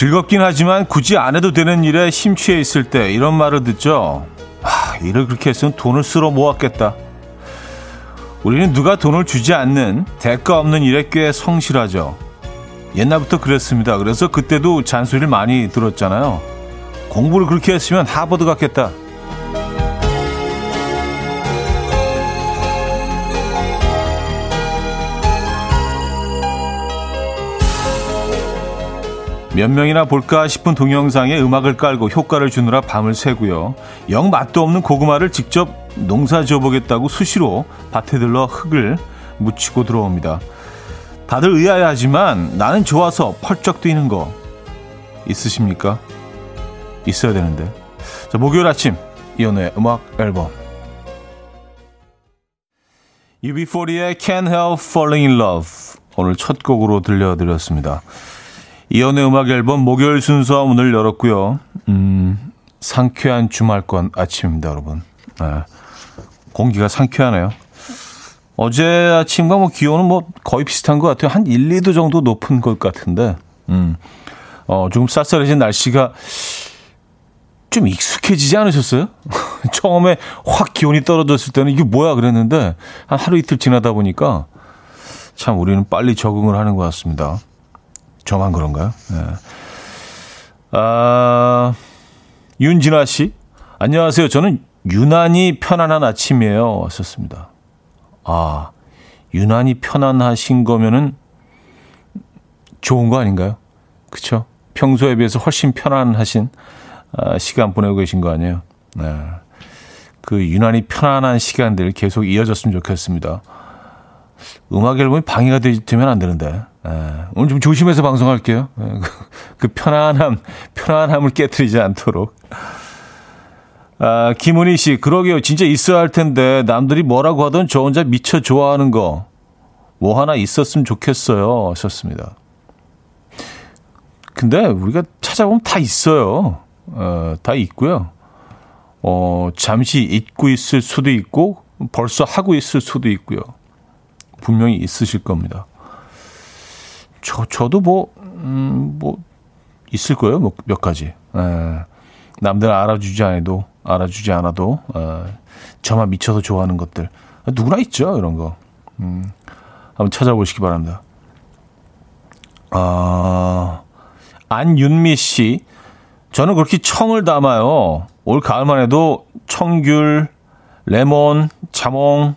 즐겁긴 하지만 굳이 안 해도 되는 일에 심취해 있을 때 이런 말을 듣죠. 아, 일을 그렇게 했으면 돈을 쓸어 모았겠다. 우리는 누가 돈을 주지 않는 대가 없는 일에 꽤 성실하죠. 옛날부터 그랬습니다. 그래서 그때도 잔소리를 많이 들었잖아요. 공부를 그렇게 했으면 하버드 갔겠다. 몇 명이나 볼까 싶은 동영상에 음악을 깔고 효과를 주느라 밤을 새고요. 영 맛도 없는 고구마를 직접 농사 지어보겠다고 수시로 밭에 들러 흙을 묻히고 들어옵니다. 다들 의아해하지만 나는 좋아서 펄쩍 뛰는 거 있으십니까? 있어야 되는데. 자, 목요일 아침 이연우의 음악 앨범 UB40의 Can't Help Falling in Love 오늘 첫 곡으로 들려드렸습니다. 이연의 음악 앨범 목요일 순서 문을 열었고요. 음, 상쾌한 주말권 아침입니다, 여러분. 네. 공기가 상쾌하네요. 어제 아침과 뭐 기온은 뭐 거의 비슷한 것 같아요. 한 1, 2도 정도 높은 것 같은데, 음, 어, 조금 쌀쌀해진 날씨가 좀 익숙해지지 않으셨어요? 처음에 확 기온이 떨어졌을 때는 이게 뭐야 그랬는데, 한 하루 이틀 지나다 보니까 참 우리는 빨리 적응을 하는 것 같습니다. 저만 그런가요? 네. 아, 윤진아 씨. 안녕하세요. 저는 유난히 편안한 아침이에요. 왔었습니다. 아, 유난히 편안하신 거면은 좋은 거 아닌가요? 그쵸? 평소에 비해서 훨씬 편안하신 아, 시간 보내고 계신 거 아니에요? 네. 그 유난히 편안한 시간들 계속 이어졌으면 좋겠습니다. 음악 앨범이 방해가 되면 안 되는데. 에, 오늘 좀 조심해서 방송할게요. 에, 그, 그 편안함, 편안함을 깨뜨리지 않도록. 아, 김은희 씨, 그러게요. 진짜 있어야 할 텐데, 남들이 뭐라고 하던 저 혼자 미쳐 좋아하는 거, 뭐 하나 있었으면 좋겠어요. 하셨습니다. 근데 우리가 찾아보면 다 있어요. 어, 다 있고요. 어, 잠시 잊고 있을 수도 있고, 벌써 하고 있을 수도 있고요. 분명히 있으실 겁니다. 저, 저도 뭐, 음, 뭐, 있을 거예요. 뭐, 몇 가지. 에, 남들 알아주지 않아도, 알아주지 않아도, 에, 저만 미쳐서 좋아하는 것들. 누구나 있죠. 이런 거. 음, 한번 찾아보시기 바랍니다. 아, 안윤미 씨. 저는 그렇게 청을 담아요. 올 가을만 해도 청귤, 레몬, 자몽,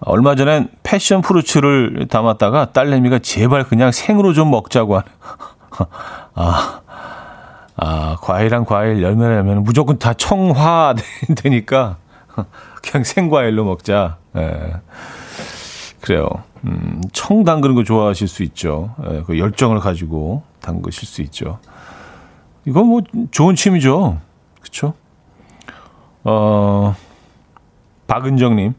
얼마 전엔 패션 프루츠를 담았다가 딸내미가 제발 그냥 생으로 좀 먹자고 하는. 아, 아, 과일랑 과일, 열매는 무조건 다 청화 되니까 그냥 생과일로 먹자. 예. 그래요. 음, 청 담그는 거 좋아하실 수 있죠. 예, 그 열정을 가지고 담그실 수 있죠. 이건 뭐 좋은 취미죠. 그쵸? 어, 박은정님.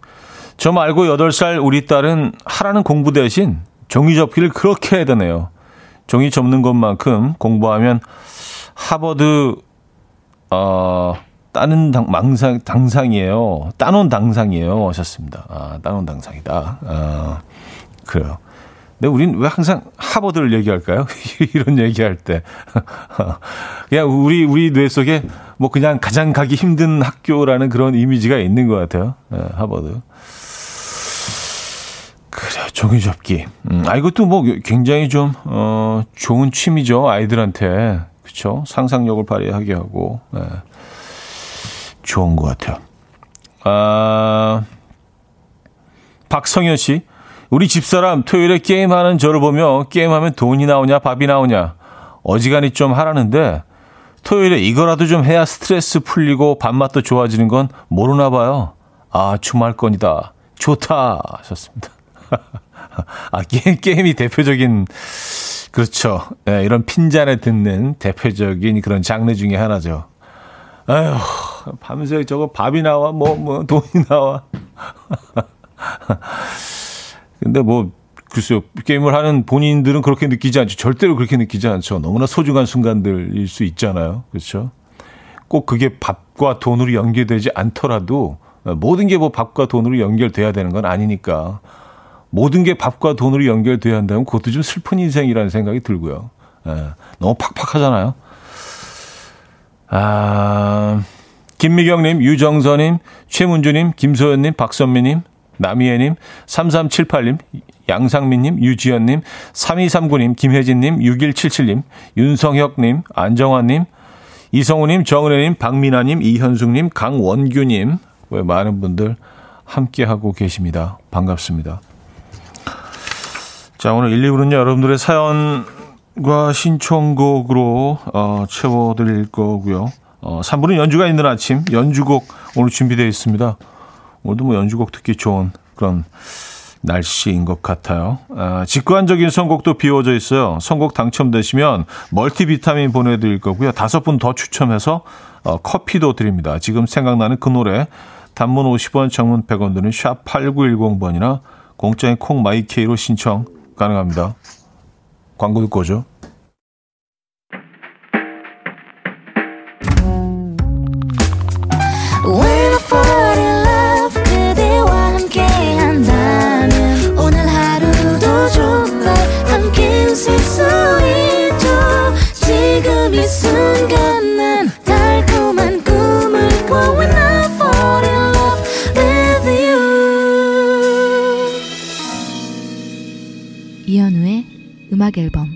저 말고 8살 우리 딸은 하라는 공부 대신 종이 접기를 그렇게 해야 되네요. 종이 접는 것만큼 공부하면 하버드, 어, 따는 당, 망상, 당상이에요. 따놓은 당상이에요. 하셨습니다. 아, 따놓은 당상이다. 아, 그래요. 근데 우린 왜 항상 하버드를 얘기할까요? 이런 얘기할 때. 그냥 우리, 우리 뇌 속에 뭐 그냥 가장 가기 힘든 학교라는 그런 이미지가 있는 것 같아요. 네, 하버드. 종이 접기. 음, 아, 이것도 뭐 굉장히 좀, 어, 좋은 취미죠. 아이들한테. 그쵸? 상상력을 발휘하게 하고, 네. 좋은 것 같아요. 아, 박성현 씨. 우리 집사람 토요일에 게임하는 저를 보며 게임하면 돈이 나오냐, 밥이 나오냐. 어지간히 좀 하라는데, 토요일에 이거라도 좀 해야 스트레스 풀리고 밥맛도 좋아지는 건 모르나 봐요. 아, 주말권이다. 좋다. 하셨습니다. 아, 게임, 게임이 대표적인, 그렇죠. 네, 이런 핀잔에 듣는 대표적인 그런 장르 중에 하나죠. 아휴, 밤새 저거 밥이 나와, 뭐, 뭐, 돈이 나와. 근데 뭐, 글쎄요, 게임을 하는 본인들은 그렇게 느끼지 않죠. 절대로 그렇게 느끼지 않죠. 너무나 소중한 순간들일 수 있잖아요. 그렇죠? 꼭 그게 밥과 돈으로 연결되지 않더라도 모든 게 뭐 밥과 돈으로 연결돼야 되는 건 아니니까 모든 게 밥과 돈으로 연결돼야 한다면 그것도 좀 슬픈 인생이라는 생각이 들고요. 예, 너무 팍팍하잖아요. 아, 김미경님, 유정선님, 최문주님, 김소연님, 박선미님, 남희애님, 3378님, 양상민님, 유지연님, 3239님, 김혜진님, 6177님, 윤성혁님, 안정환님, 이성우님, 정은혜님, 박민아님, 이현숙님, 강원규님, 왜 많은 분들 함께하고 계십니다. 반갑습니다. 자, 오늘 1, 2부는요, 여러분들의 사연과 신청곡으로, 어, 채워드릴 거고요. 어, 3부는 연주가 있는 아침, 연주곡 오늘 준비되어 있습니다. 오늘도 뭐 연주곡 듣기 좋은 그런 날씨인 것 같아요. 아, 직관적인 선곡도 비워져 있어요. 선곡 당첨되시면 멀티비타민 보내드릴 거고요. 다섯 분 더 추첨해서 어, 커피도 드립니다. 지금 생각나는 그 노래 단문 50원, 정문 100원 드는 샵 8910번이나 공짜인 콩마이케이로 신청 가능합니다. 광고 듣고 오죠. 음악 앨범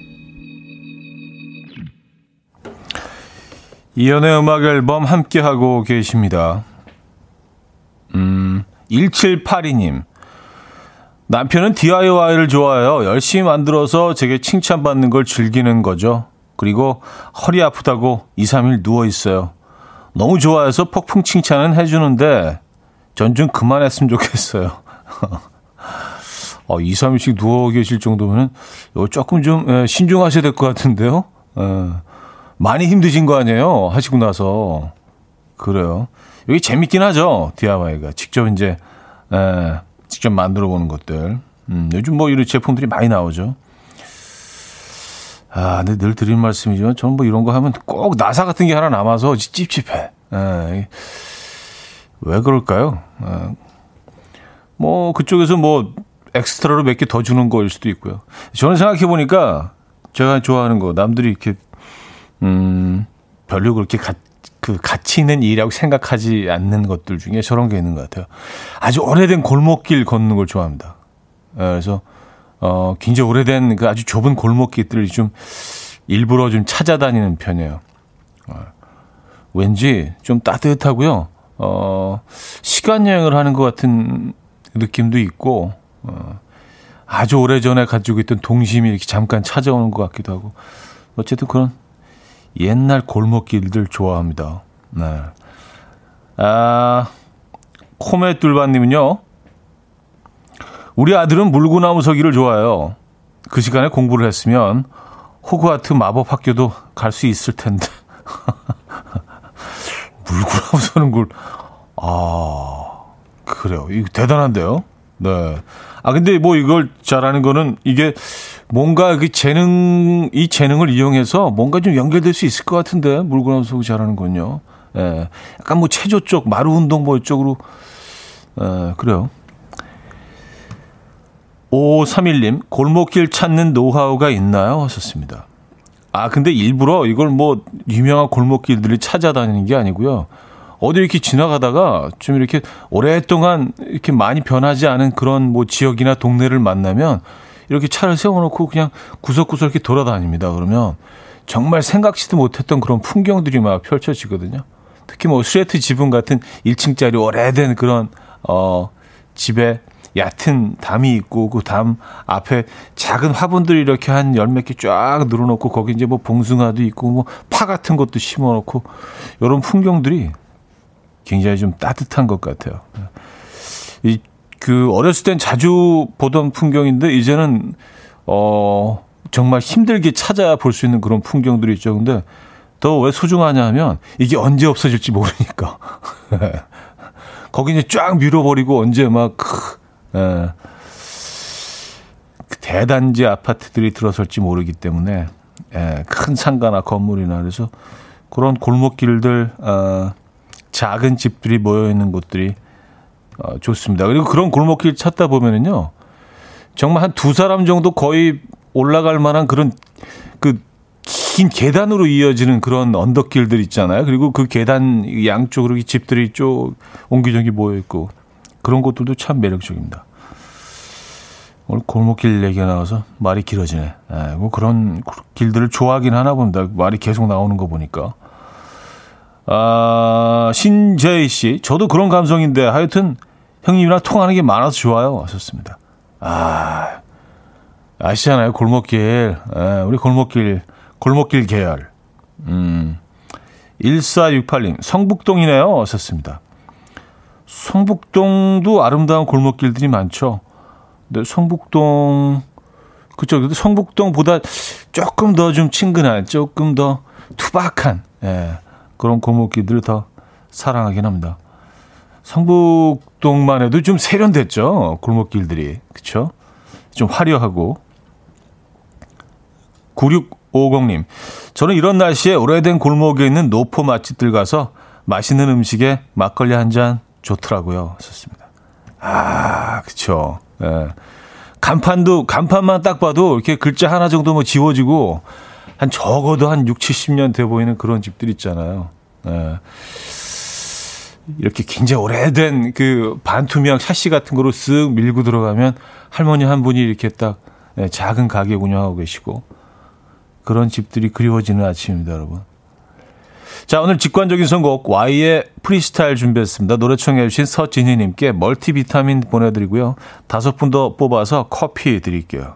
이연의 음악 앨범 함께 하고 계십니다. 음, 1782님. 남편은 DIY를 좋아해요. 열심히 만들어서 제게 칭찬받는 걸 즐기는 거죠. 그리고 허리 아프다고 2, 3일 누워 있어요. 너무 좋아해서 폭풍 칭찬은 해주는데 전 좀 그만했으면 좋겠어요. 어, 2, 3일씩 누워 계실 정도면은 조금 좀 예, 신중하셔야 될 것 같은데요. 예, 많이 힘드신 거 아니에요? 하시고 나서. 그래요. 여기 재밌긴 하죠. DIY가. 직접 이제, 예, 직접 만들어 보는 것들. 음, 요즘 뭐 이런 제품들이 많이 나오죠. 아, 근데 늘 드리는 말씀이지만 저는 뭐 이런 거 하면 꼭 나사 같은 게 하나 남아서 찝찝해. 예, 왜 그럴까요? 예, 뭐 그쪽에서 뭐 엑스트라로 몇 개 더 주는 거일 수도 있고요. 저는 생각해 보니까 제가 좋아하는 거 남들이 이렇게 음 별로 그렇게 가, 그 가치 있는 일이라고 생각하지 않는 것들 중에 저런 게 있는 것 같아요. 아주 오래된 골목길 걷는 걸 좋아합니다. 예, 그래서 어 굉장히 오래된 그 아주 좁은 골목길들을 좀 일부러 좀 찾아다니는 편이에요. 어, 왠지 좀 따뜻하고요. 어 시간 여행을 하는 것 같은 느낌도 있고 어, 아주 오래 전에 가지고 있던 동심이 이렇게 잠깐 찾아오는 것 같기도 하고 어쨌든 그런 옛날 골목길들 좋아합니다. 네. 아, 코메 뚫바님은요. 우리 아들은 물구나무 서기를 좋아해요. 그 시간에 공부를 했으면 호그와트 마법 학교도 갈 수 있을 텐데. 물구나무 서는 걸, 아, 그래요. 이거 대단한데요? 네. 아, 근데 뭐 이걸 잘하는 거는 이게 뭔가 그 재능, 이 재능을 이용해서 뭔가 좀 연결될 수 있을 것 같은데, 물구나무 서기 잘하는 건요. 예. 약간 뭐 체조 쪽, 마루 운동 뭐 쪽으로, 예, 그래요. 5531님, 골목길 찾는 노하우가 있나요? 하셨습니다. 아, 근데 일부러 이걸 뭐 유명한 골목길들을 찾아다니는 게 아니고요. 어디 이렇게 지나가다가 좀 이렇게 오랫동안 이렇게 많이 변하지 않은 그런 뭐 지역이나 동네를 만나면 이렇게 차를 세워놓고 그냥 구석구석 이렇게 돌아다닙니다. 그러면 정말 생각지도 못했던 그런 풍경들이 막 펼쳐지거든요. 특히 뭐 슬레이트 지붕 같은 1층짜리 오래된 그런 어 집에 얕은 담이 있고 그 담 앞에 작은 화분들이 이렇게 한 열 몇 개 쫙 늘어놓고 거기 이제 뭐 봉숭아도 있고 뭐 파 같은 것도 심어놓고 이런 풍경들이 굉장히 좀 따뜻한 것 같아요. 이, 그, 어렸을 땐 자주 보던 풍경인데, 이제는, 어, 정말 힘들게 찾아볼 수 있는 그런 풍경들이 있죠. 근데 더 왜 소중하냐 하면, 이게 언제 없어질지 모르니까. 거기 이제 쫙 밀어버리고 언제 막, 예. 그 대단지 아파트들이 들어설지 모르기 때문에, 예, 큰 상가나 건물이나 그래서 그런 골목길들, 어, 작은 집들이 모여 있는 곳들이 어, 좋습니다. 그리고 그런 골목길 찾다 보면은요, 정말 한 두 사람 정도 거의 올라갈 만한 그런 그 긴 계단으로 이어지는 그런 언덕길들 있잖아요. 그리고 그 계단 양쪽으로 집들이 쭉 옹기종기 모여 있고 그런 곳들도 참 매력적입니다. 오늘 골목길 얘기가 나와서 말이 길어지네. 예, 뭐 그런 길들을 좋아하긴 하나 봅니다. 말이 계속 나오는 거 보니까. 아, 신재희 씨. 저도 그런 감성인데 하여튼 형님이랑 통하는 게 많아서 좋아요. 하셨습니다. 아, 아시잖아요. 골목길. 예, 우리 골목길, 골목길 계열. 음, 1468님. 성북동이네요. 하셨습니다. 성북동도 아름다운 골목길들이 많죠. 네, 성북동 그쪽 그래도 성북동보다 조금 더 좀 친근한, 조금 더 투박한 예, 그런 골목길들을 더 사랑하긴 합니다. 성북동만 해도 좀 세련됐죠 골목길들이 그렇죠? 좀 화려하고 9650님 저는 이런 날씨에 오래된 골목에 있는 노포 맛집들 가서 맛있는 음식에 막걸리 한 잔 좋더라고요. 좋습니다. 아, 그쵸. 예. 간판도, 간판만 딱 봐도 이렇게 글자 하나 정도 뭐 지워지고 한 적어도 한 6, 70년 돼 보이는 그런 집들 있잖아요. 예. 이렇게 굉장히 오래된 그 반투명 샤시 같은 거로 쓱 밀고 들어가면 할머니 한 분이 이렇게 딱 예, 작은 가게 운영하고 계시고 그런 집들이 그리워지는 아침입니다, 여러분. 자, 오늘 직관적인 선곡 Y의 프리스타일 준비했습니다. 노래 청해 주신 서진희님께 멀티비타민 보내드리고요. 다섯 분 더 뽑아서 커피 드릴게요.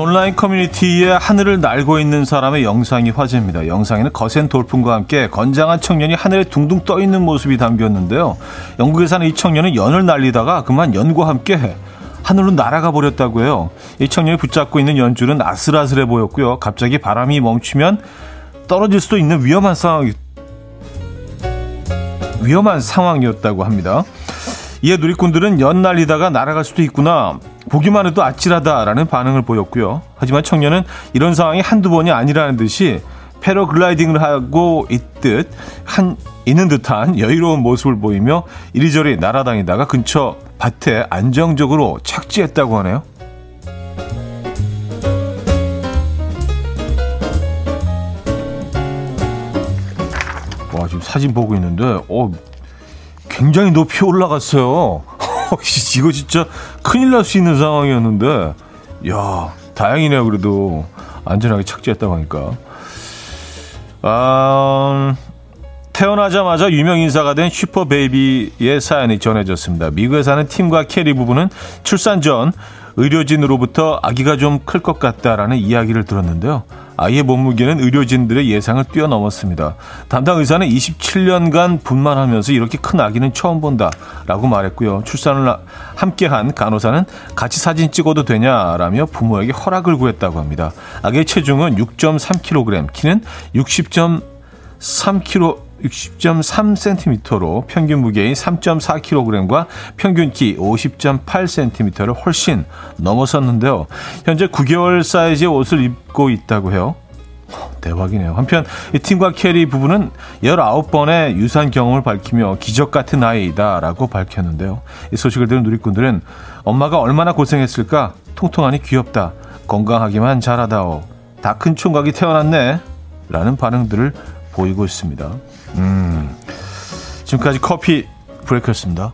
온라인 커뮤니티에 하늘을 날고 있는 사람의 영상이 화제입니다. 영상에는 거센 돌풍과 함께 건장한 청년이 하늘에 둥둥 떠 있는 모습이 담겼는데요. 영국에 사는 이 청년은 연을 날리다가 그만 연과 함께 하늘로 날아가 버렸다고 해요. 이 청년이 붙잡고 있는 연줄은 아슬아슬해 보였고요. 갑자기 바람이 멈추면 떨어질 수도 있는 위험한 상황이 위험한 상황이었다고 합니다. 이에 누리꾼들은 연 날리다가 날아갈 수도 있구나. 보기만 해도 아찔하다라는 반응을 보였고요. 하지만 청년은 이런 상황이 한두 번이 아니라는 듯이 패러글라이딩을 하고 있듯 한 있는 듯한 여유로운 모습을 보이며 이리저리 날아다니다가 근처 밭에 안정적으로 착지했다고 하네요. 와 지금 사진 보고 있는데 어 굉장히 높이 올라갔어요. 이거 진짜 큰일 날 수 있는 상황이었는데 야 다행이네요 그래도 안전하게 착지했다고 하니까 아, 태어나자마자 유명 인사가 된 슈퍼베이비의 사연이 전해졌습니다. 미국에 사는 팀과 캐리 부부는 출산 전 의료진으로부터 아기가 좀 클 것 같다라는 이야기를 들었는데요. 아이의 몸무게는 의료진들의 예상을 뛰어넘었습니다. 담당 의사는 27년간 분만하면서 이렇게 큰 아기는 처음 본다라고 말했고요. 출산을 함께한 간호사는 같이 사진 찍어도 되냐라며 부모에게 허락을 구했다고 합니다. 아기의 체중은 6.3kg, 키는 60.3kg 60.3cm로 평균 무게인 3.4kg과 평균 키 50.8cm를 훨씬 넘어섰는데요. 현재 9개월 사이즈의 옷을 입고 있다고 해요. 대박이네요. 한편 이 팀과 캐리 부부는 19번의 유산 경험을 밝히며 기적 같은 아이다라고 밝혔는데요. 이 소식을 들은 누리꾼들은 엄마가 얼마나 고생했을까? 통통하니 귀엽다. 건강하게만 자라다오. 다 큰 총각이 태어났네. 라는 반응들을 보이고 있습니다. 음, 지금까지 커피 브레이크였습니다.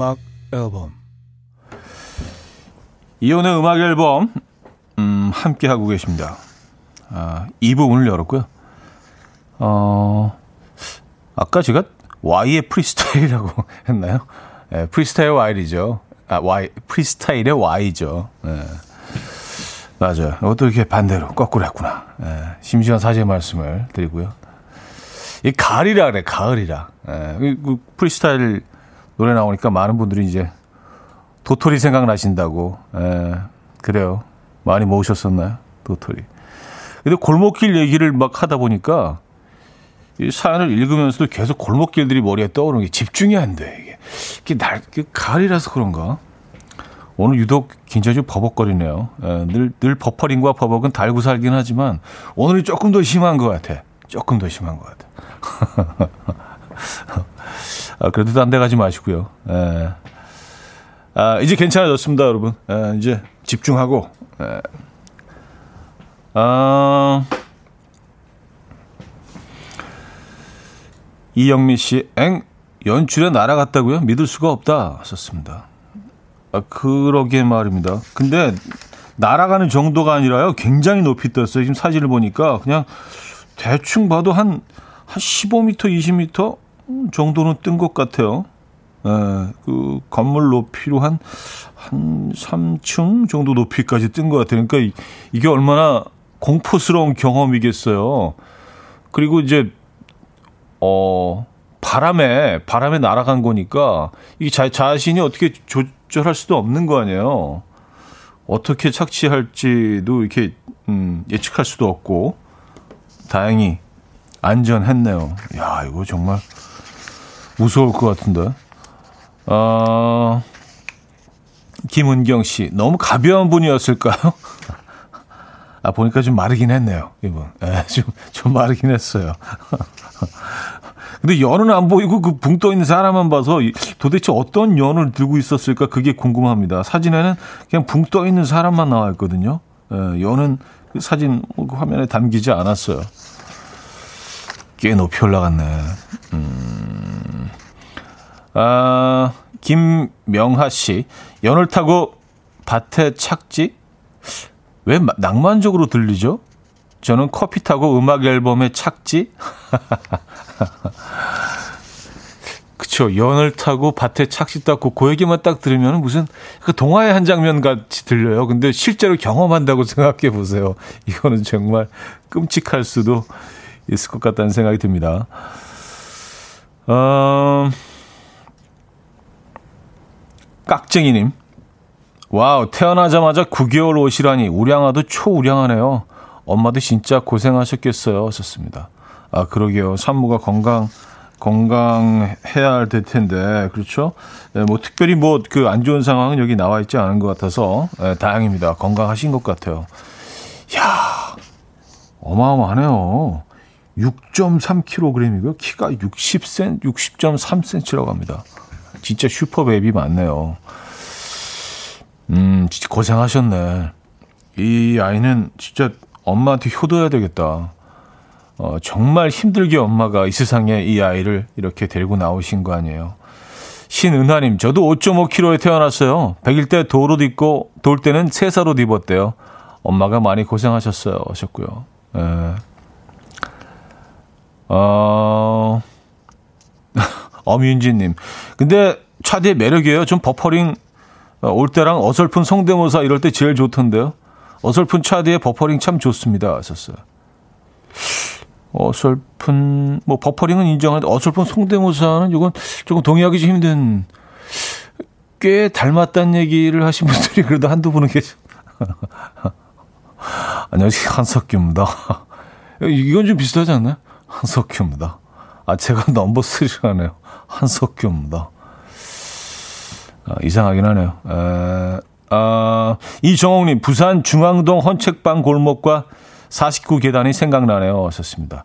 음악 앨범 이혼의 음악 앨범 음, 함께 하고 계십니다. 아, 2부 문을 열었고요. 어, 아까 제가 Y의 프리스타일이라고 했나요? 예, 프리스타일 Y이죠. 아, Y, 프리스타일의 Y죠. 예. 맞아요. 이것도 이렇게 반대로 거꾸로 했구나. 예, 심심한 사죄 말씀을 드리고요. 이 가을이라 그래, 가을이라. 예, 그 프리스타일 노래 나오니까 많은 분들이 이제 도토리 생각나신다고. 예, 그래요. 많이 모으셨었나요? 도토리. 근데 골목길 얘기를 막 하다 보니까 이 사연을 읽으면서도 계속 골목길들이 머리에 떠오르는 게 집중이 안 돼. 이게, 이게 날, 그 가을이라서 그런가? 오늘 유독 굉장히 좀 버벅거리네요. 예, 늘, 늘 버퍼링과 버벅은 달고 살긴 하지만 오늘이 조금 더 심한 것 같아. 조금 더 심한 것 같아. 아, 그래도 딴 데 가지 마시고요. 예. 아, 이제 괜찮아졌습니다, 여러분. 예, 이제 집중하고. 예. 아, 이영미 씨, 엥, 연출에 날아갔다고요? 믿을 수가 없다. 하셨습니다. 아, 그러게 말입니다. 근데 날아가는 정도가 아니라요. 굉장히 높이 떴어요. 지금 사진을 보니까 그냥 대충 봐도 한, 한 15m, 20m 정도는 뜬 것 같아요. 에, 예, 그 건물 높이로 한, 한 3층 정도 높이까지 뜬 것 같아요. 그러니까 이 게 얼마나 공포스러운 경험이겠어요. 그리고 이제 어 바람에 바람에 날아간 거니까 이 자, 자신이 어떻게 조절할 수도 없는 거 아니에요. 어떻게 착지할지도 이렇게 음, 예측할 수도 없고 다행히 안전했네요. 야 이거 정말 무서울 것 같은데. 어, 김은경 씨 너무 가벼운 분이었을까요? 아, 보니까 좀 마르긴 했네요, 이분. 예, 좀, 좀 마르긴 했어요. 근데 연은 안 보이고 그 붕 떠 있는 사람만 봐서 도대체 어떤 연을 들고 있었을까 그게 궁금합니다. 사진에는 그냥 붕 떠 있는 사람만 나와 있거든요. 예, 연은 그 사진 그 화면에 담기지 않았어요. 꽤 높이 올라갔네. 음. 아, 김명하 씨. 연을 타고 밭에 착지? 왜 낭만적으로 들리죠? 저는 커피 타고 음악 앨범에 착지? 그쵸. 연을 타고 밭에 착지했다고 그 얘기만 딱 들으면 무슨 그 동화의 한 장면 같이 들려요. 근데 실제로 경험한다고 생각해 보세요. 이거는 정말 끔찍할 수도 있을 것 같다는 생각이 듭니다. 어, 깍쟁이님. 와우, 태어나자마자 9개월 옷이라니 우량아도 초우량하네요. 엄마도 진짜 고생하셨겠어요. 하셨습니다. 아, 그러게요. 산모가 건강, 건강해야 될 텐데, 그렇죠? 네, 뭐, 특별히 뭐, 그 안 좋은 상황은 여기 나와 있지 않은 것 같아서, 네, 다행입니다. 건강하신 것 같아요. 야 어마어마하네요. 6.3kg이고요. 키가 60cm, 60.3cm라고 합니다. 진짜 슈퍼베이비 맞네요. 음, 진짜 고생하셨네. 이 아이는 진짜 엄마한테 효도해야 되겠다. 어, 정말 힘들게 엄마가 이 세상에 이 아이를 이렇게 데리고 나오신 거 아니에요. 신은하님, 저도 5.5kg에 태어났어요. 100일 때 도로 입고, 돌 때는 옷 입었대요. 엄마가 많이 고생하셨어요. 하셨고요. 예. 어, 엄윤지님. 근데 차디의 매력이에요. 좀 버퍼링 어, 올 때랑 어설픈 성대모사 이럴 때 제일 좋던데요. 어설픈 차디의 버퍼링 참 좋습니다. 하셨어요. 어설픈 뭐 버퍼링은 인정하는데 어설픈 성대모사는 이건 조금 동의하기 좀 힘든 꽤 닮았다는 얘기를 하신 분들이 그래도 한두 분은 계셔. 안녕하세요 한석규입니다. 이건 좀 비슷하지 않나요? 한석규입니다. 아 제가 number three하네요. 한석규입니다. 아, 이상하긴 하네요. 에, 아, 이정옥님, 부산 중앙동 헌책방 골목과 49계단이 생각나네요. 하셨습니다.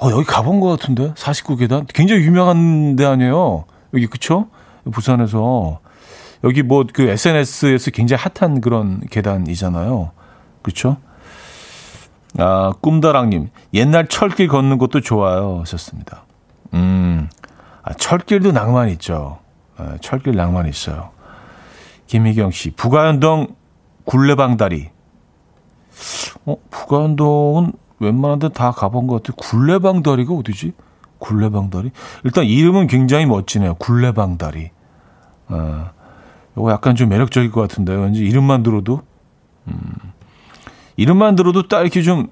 어, 여기 가본 것 같은데? 49계단? 굉장히 유명한 데 아니에요? 여기, 그쵸? 부산에서. 여기 뭐 그 SNS에서 굉장히 핫한 그런 계단이잖아요. 그쵸? 아, 꿈다랑님, 옛날 철길 걷는 것도 좋아요. 하셨습니다. 음, 아, 철길도 낭만 있죠. 아, 철길 낭만 있어요. 김희경 씨, 부가연동 굴레방다리. 어, 부관동은 웬만한 데 다 가본 것 같아요. 굴레방다리가 어디지? 굴레방다리? 일단 이름은 굉장히 멋지네요. 굴레방다리. 어, 이거 약간 좀 매력적일 것 같은데 왠지 이름만 들어도 음, 이름만 들어도 딱 이렇게 좀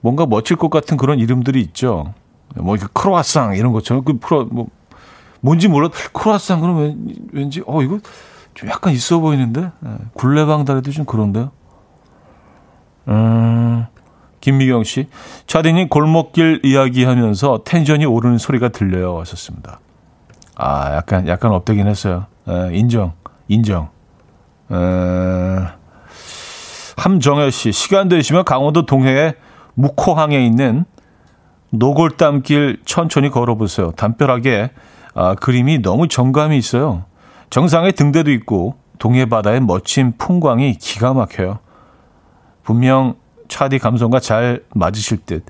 뭔가 멋질 것 같은 그런 이름들이 있죠. 뭐 크로아상 이런 것처럼 그 프로 뭐 뭔지 몰라 크로아상 그러면 왠지 어 이거 좀 약간 있어 보이는데 네. 굴레방다리도 좀 그런데요. 음, 김미경 씨, 차디님 골목길 이야기하면서 텐션이 오르는 소리가 들려요. 하셨습니다. 아, 약간 약간 업되긴 했어요. 에, 인정, 인정. 에, 함정혜 씨, 시간 되시면 강원도 동해에 묵호항에 있는 노골담길 천천히 걸어보세요. 담벼락에 아, 그림이 너무 정감이 있어요. 정상에 등대도 있고 동해 바다의 멋진 풍광이 기가 막혀요. 분명 차디 감성과 잘 맞으실 듯.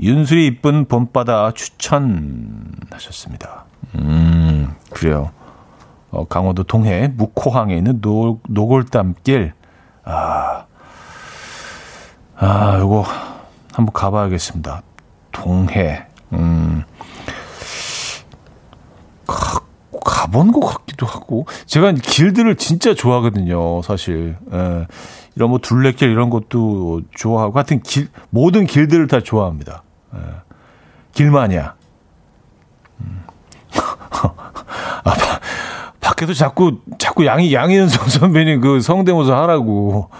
윤술이 이쁜 봄바다 추천하셨습니다. 음, 그래요. 어, 강원도 동해 묵호항에 있는 노, 노골담길. 아, 아, 요거 한번 가봐야겠습니다. 동해. 음, 가, 가본 것 같기도 하고. 제가 길들을 진짜 좋아하거든요, 사실. 예. 이런 뭐 둘레길 이런 것도 좋아하고 하여튼 길, 모든 길들을 다 좋아합니다. 예. 길마냐. 음. 아, 바, 밖에도 자꾸, 자꾸 양이, 양희은성 선배님 그 성대모사 하라고.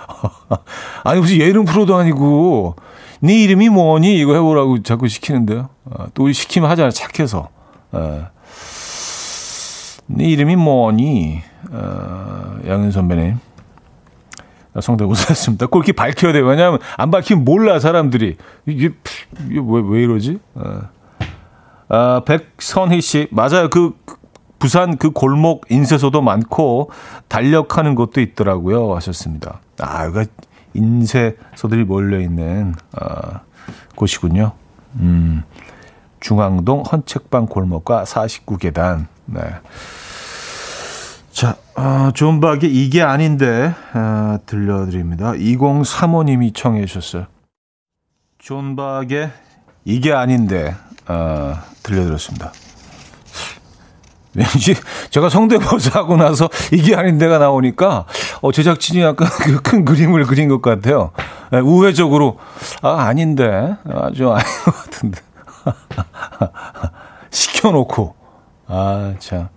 아니, 무슨 예능 프로도 아니고, 네 이름이 뭐니? 이거 해보라고 자꾸 시키는데요. 아, 또 시키면 하잖아요. 착해서. 예. 네 이름이 뭐니? 어, 양현 선배님. 성대모사했습니다. 꼭 이렇게 밝혀야 돼요. 왜냐하면 안 밝히면 몰라 사람들이 이게, 이게 왜, 왜 이러지? 아, 아, 백선희 씨 맞아요. 그 부산 그 골목 인쇄소도 많고 달력하는 곳도 있더라고요. 하셨습니다. 아, 여기가 인쇄소들이 몰려 있는 아, 곳이군요. 음, 중앙동 헌책방 골목과 49계단. 네. 자, 어, 존박의 이게 아닌데 어, 들려드립니다. 2035님이 청해 주셨어요. 존박의 이게 아닌데 어, 들려드렸습니다. 왠지 제가 성대 모사 하고 나서 이게 아닌 데가 나오니까 어, 제작진이 약간 그 큰 그림을 그린 것 같아요. 네, 우회적으로 아 아닌데 아주 아닌 것 같은데 시켜놓고 아 참.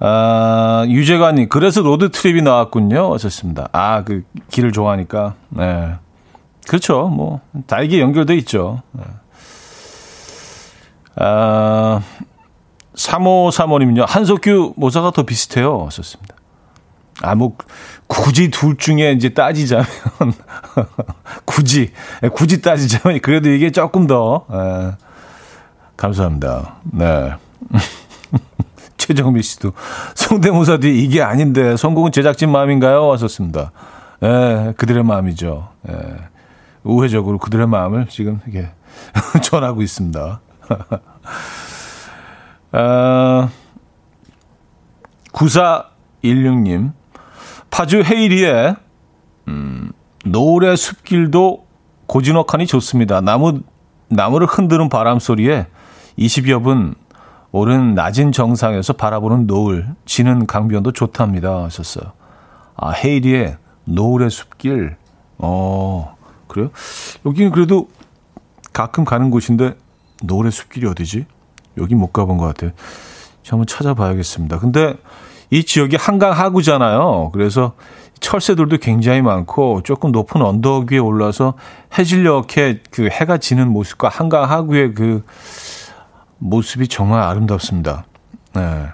아, 유재관님, 그래서 로드트립이 나왔군요. 어셨습니다. 아, 그, 길을 좋아하니까. 네. 그렇죠. 뭐, 다 이게 연결돼 있죠. 네. 아, 3535님은요, 한석규 모사가 더 비슷해요. 어셨습니다. 아, 뭐, 굳이 둘 중에 이제 따지자면, 굳이, 굳이 따지자면, 그래도 이게 조금 더, 에, 감사합니다. 네. 최정미 씨도 성대모사 뒤 이게 아닌데 성공은 제작진 마음인가요? 왔었습니다. 예, 그들의 마음이죠. 예, 우회적으로 그들의 마음을 지금 이게 전하고 있습니다. 아, 9416님, 파주 헤이리에, 음, 노을의 숲길도 고즈넉하니 좋습니다. 나무, 나무를 흔드는 바람 소리에 20여 분 오른 낮은 정상에서 바라보는 노을, 지는 강변도 좋답니다. 하셨어요. 아, 헤이리의 노을의 숲길. 어, 그래요? 여기는 그래도 가끔 가는 곳인데, 노을의 숲길이 어디지? 여기 못 가본 것 같아요. 한번 찾아봐야겠습니다. 근데 이 지역이 한강 하구잖아요. 그래서 철새들도 굉장히 많고 조금 높은 언덕 위에 올라서 해질녘에 그 해가 지는 모습과 한강 하구의 그 모습이 정말 아름답습니다. 네.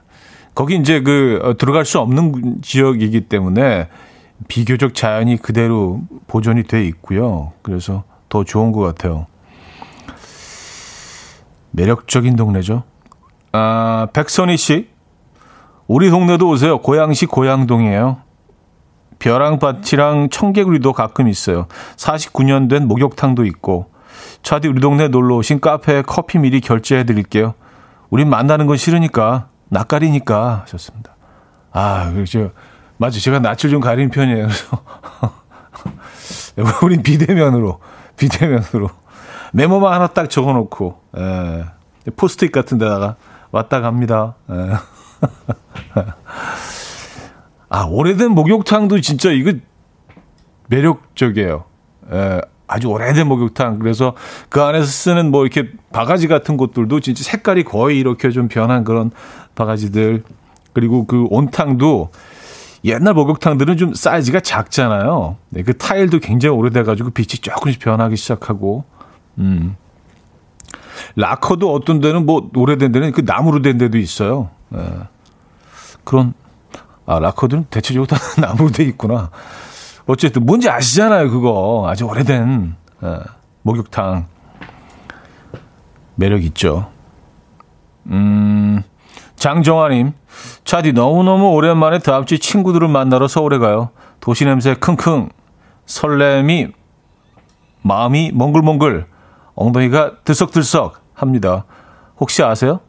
거기 이제 그 어, 들어갈 수 없는 지역이기 때문에 비교적 자연이 그대로 보존이 돼 있고요. 그래서 더 좋은 것 같아요. 매력적인 동네죠. 아, 백선희 씨. 우리 동네도 오세요. 고양시 고양동이에요. 벼랑밭이랑 청개구리도 가끔 있어요. 49년 된 목욕탕도 있고 차디 우리 동네 놀러 오신 카페에 커피 미리 결제해 드릴게요. 우린 만나는 건 싫으니까 낯가리니까 하셨습니다. 아, 그렇죠. 맞아. 제가 낯을 좀 가리는 편이에요. 그래서 우린 비대면으로, 비대면으로. 메모만 하나 딱 적어 놓고, 예. 포스트잇 같은 데다가 왔다 갑니다. 예. 아, 오래된 목욕탕도 진짜 이거 매력적이에요. 예. 아주 오래된 목욕탕. 그래서 그 안에서 쓰는 뭐 이렇게 바가지 같은 것들도 진짜 색깔이 거의 이렇게 좀 변한 그런 바가지들. 그리고 그 온탕도 옛날 목욕탕들은 좀 사이즈가 작잖아요. 네, 그 타일도 굉장히 오래돼가지고 빛이 조금씩 변하기 시작하고, 음. 라커도 어떤 데는 뭐 오래된 데는 그 나무로 된 데도 있어요. 네. 그런, 아, 라커들은 대체적으로 다 나무로 돼 있구나. 어쨌든 뭔지 아시잖아요, 그거. 아주 오래된, 네, 목욕탕. 매력 있죠. 음, 장정아님, 차디 너무너무 오랜만에 다음주 친구들을 만나러 서울에 가요. 도시 냄새 킁킁. 설렘이 마음이 몽글몽글. 엉덩이가 들썩들썩 합니다. 혹시 아세요?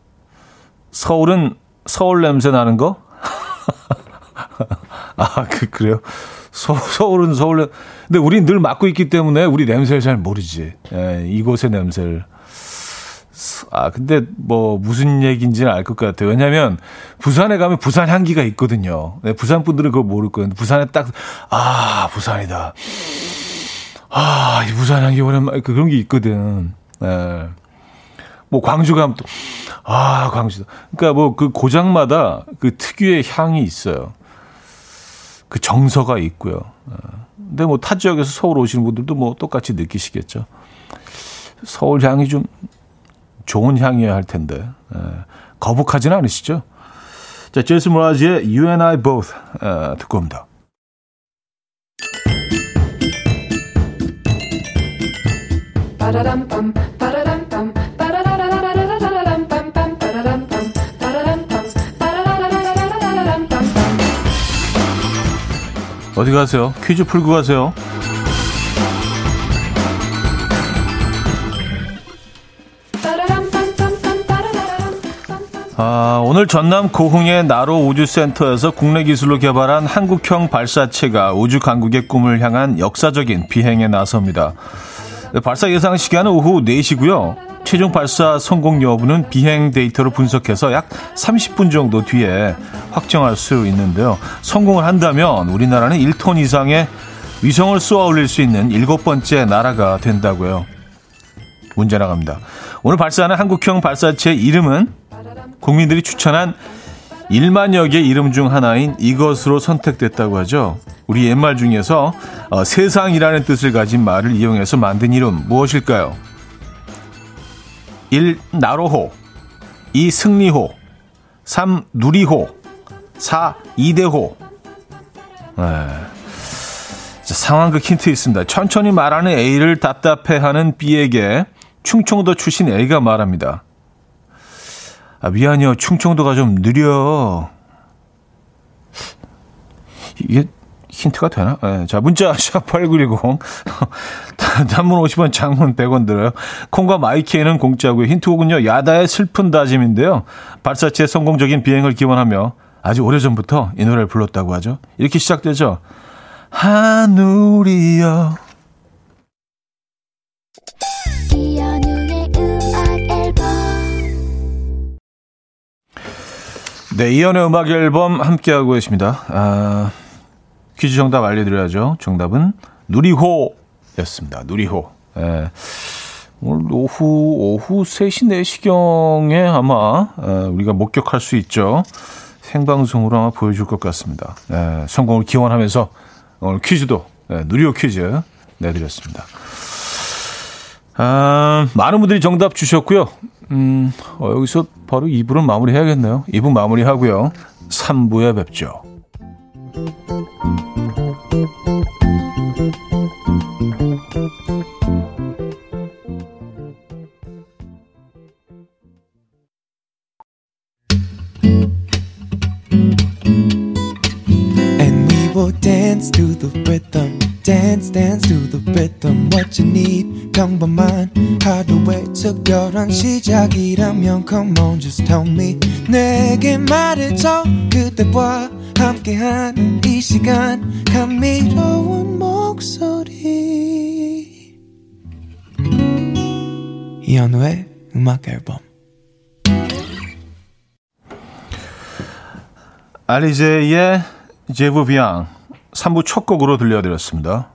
서울은 서울 냄새 나는 거? 아, 그, 그래요? 서, 서울은 서울 냄 근데 우린 늘 맡고 있기 때문에 우리 냄새를 잘 모르지. 예, 이곳의 냄새를. 아, 근데 뭐 무슨 얘기인지는 알 것 같아요. 왜냐면 부산에 가면 부산 향기가 있거든요. 네, 부산 분들은 그걸 모를 거예요. 부산에 딱, 아, 부산이다. 아, 이 부산 향기 오랜만에 그 그런 게 있거든. 네. 뭐 광주 가면 또, 아, 광주다. 그러니까 뭐 그 고장마다 그 특유의 향이 있어요. 그 정서가 있고요. 네. 근데 뭐 타 지역에서 서울 오시는 분들도 뭐 똑같이 느끼시겠죠. 서울 향이 좀 좋은 향이어야 할 텐데 에, 거북하지는 않으시죠? 자, 제이슨 모라지의 You and I Both 에, 듣고 옵니다. 어디 가세요? 퀴즈 풀고 가세요. 아, 오늘 전남 고흥의 나로 우주센터에서 국내 기술로 개발한 한국형 발사체가 우주 강국의 꿈을 향한 역사적인 비행에 나섭니다. 네, 발사 예상 시간은 오후 4시고요. 최종 발사 성공 여부는 비행 데이터로 분석해서 약 30분 정도 뒤에 확정할 수 있는데요. 성공을 한다면 우리나라는 1톤 이상의 위성을 쏘아 올릴 수 있는 일곱 번째 나라가 된다고요. 문제 나갑니다. 오늘 발사하는 한국형 발사체 이름은 국민들이 추천한 1만여 개 이름 중 하나인 이것으로 선택됐다고 하죠. 우리 옛말 중에서 어, 세상이라는 뜻을 가진 말을 이용해서 만든 이름 무엇일까요? 1. 나로호 2. 승리호 3. 누리호 4. 이대호 네. 상황극 힌트 있습니다. 천천히 말하는 A를 답답해하는 B에게 충청도 출신 A가 말합니다. 아, 미안해요. 충청도가 좀 느려. 이게 힌트가 되나? 네, 자, 문자 샵8910. 단문 50원, 장문 100원 들어요. 콩과 마이케이는 공짜고요. 힌트곡은요. 야다의 슬픈 다짐인데요. 발사체의 성공적인 비행을 기원하며 아주 오래전부터 이 노래를 불렀다고 하죠. 이렇게 시작되죠. 하늘이여 네, 이연의 음악 앨범 함께하고 계십니다. 아, 퀴즈 정답 알려드려야죠. 정답은 누리호였습니다. 누리호. 예. 오늘 오후, 오후 3시, 4시경에 아마 에, 우리가 목격할 수 있죠. 생방송으로 아마 보여줄 것 같습니다. 예, 성공을 기원하면서 오늘 퀴즈도 예, 누리호 퀴즈 내드렸습니다. 아, 많은 분들이 정답 주셨고요. 음, 어, 여기서 바로 2부를 마무리해야겠네요. 2부 마무리하고요. 3부에 뵙죠. 특별한 시작이라면 Come on just tell me. 내게 말해줘 그대와 함께한 이 시간. 감미로운 목소리. 이현우의 음악 앨범. 알리제이의 제부비앙 3부 첫 곡으로 들려드렸습니다.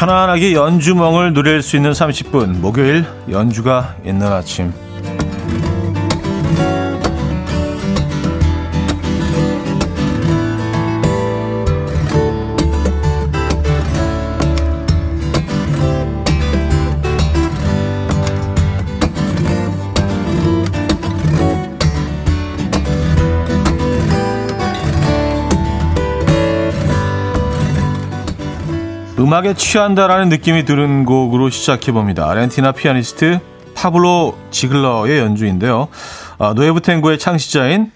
편안하게 연주멍을 누릴 수 있는 30분. 목요일 연주가 있는 아침 음악에 취한다라는 느낌이 드는 곡으로 시작해봅니다. 아르헨티나 피아니스트 파블로 지글러의 연주인데요. 아, nuevo 탱고의 창시자인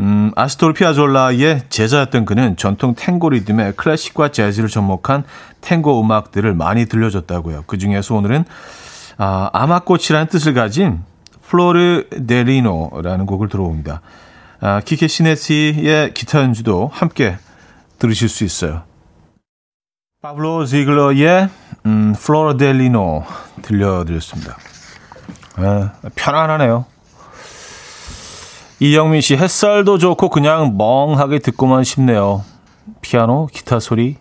음, 아스토르 피아졸라의 제자였던 그는 전통 탱고 리듬의 클래식과 재즈를 접목한 탱고 음악들을 많이 들려줬다고요. 그 중에서 오늘은 아, 아마꽃이라는 뜻을 가진 Flor de Lino라는 곡을 들어봅니다. 아, 키케 시네시의 기타 연주도 함께 들으실 수 있어요. 파블로 지글러의 음, 플로르델리노 들려드렸습니다. 아, 편안하네요. 이영민 씨, 햇살도 좋고 그냥 멍하게 듣고만 싶네요. 피아노, 기타 소리.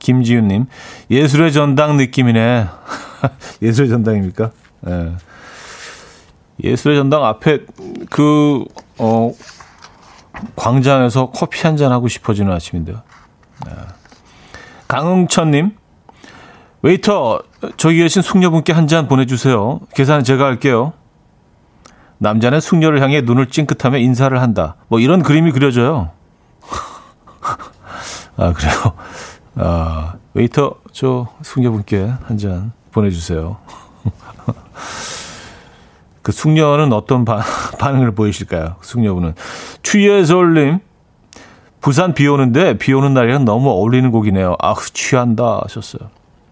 김지윤님, 예술의 전당 느낌이네. 예술의 전당입니까? 예. 예술의 전당 앞에 그, 어, 광장에서 커피 한 잔 하고 싶어지는 아침인데요. 예. 강흥천님, 웨이터, 저기 계신 숙녀분께 한 잔 보내주세요. 계산은 제가 할게요. 남자는 숙녀를 향해 눈을 찡긋하며 인사를 한다. 뭐 이런 그림이 그려져요. 아, 그래요? 아, 웨이터, 저 숙녀분께 한 잔 보내주세요. 그 숙녀는 어떤 바, 반응을 보이실까요? 숙녀분은. 추예솔님, 부산 비 오는데 비 오는 날이랑 너무 어울리는 곡이네요. 아, 취한다 하셨어요.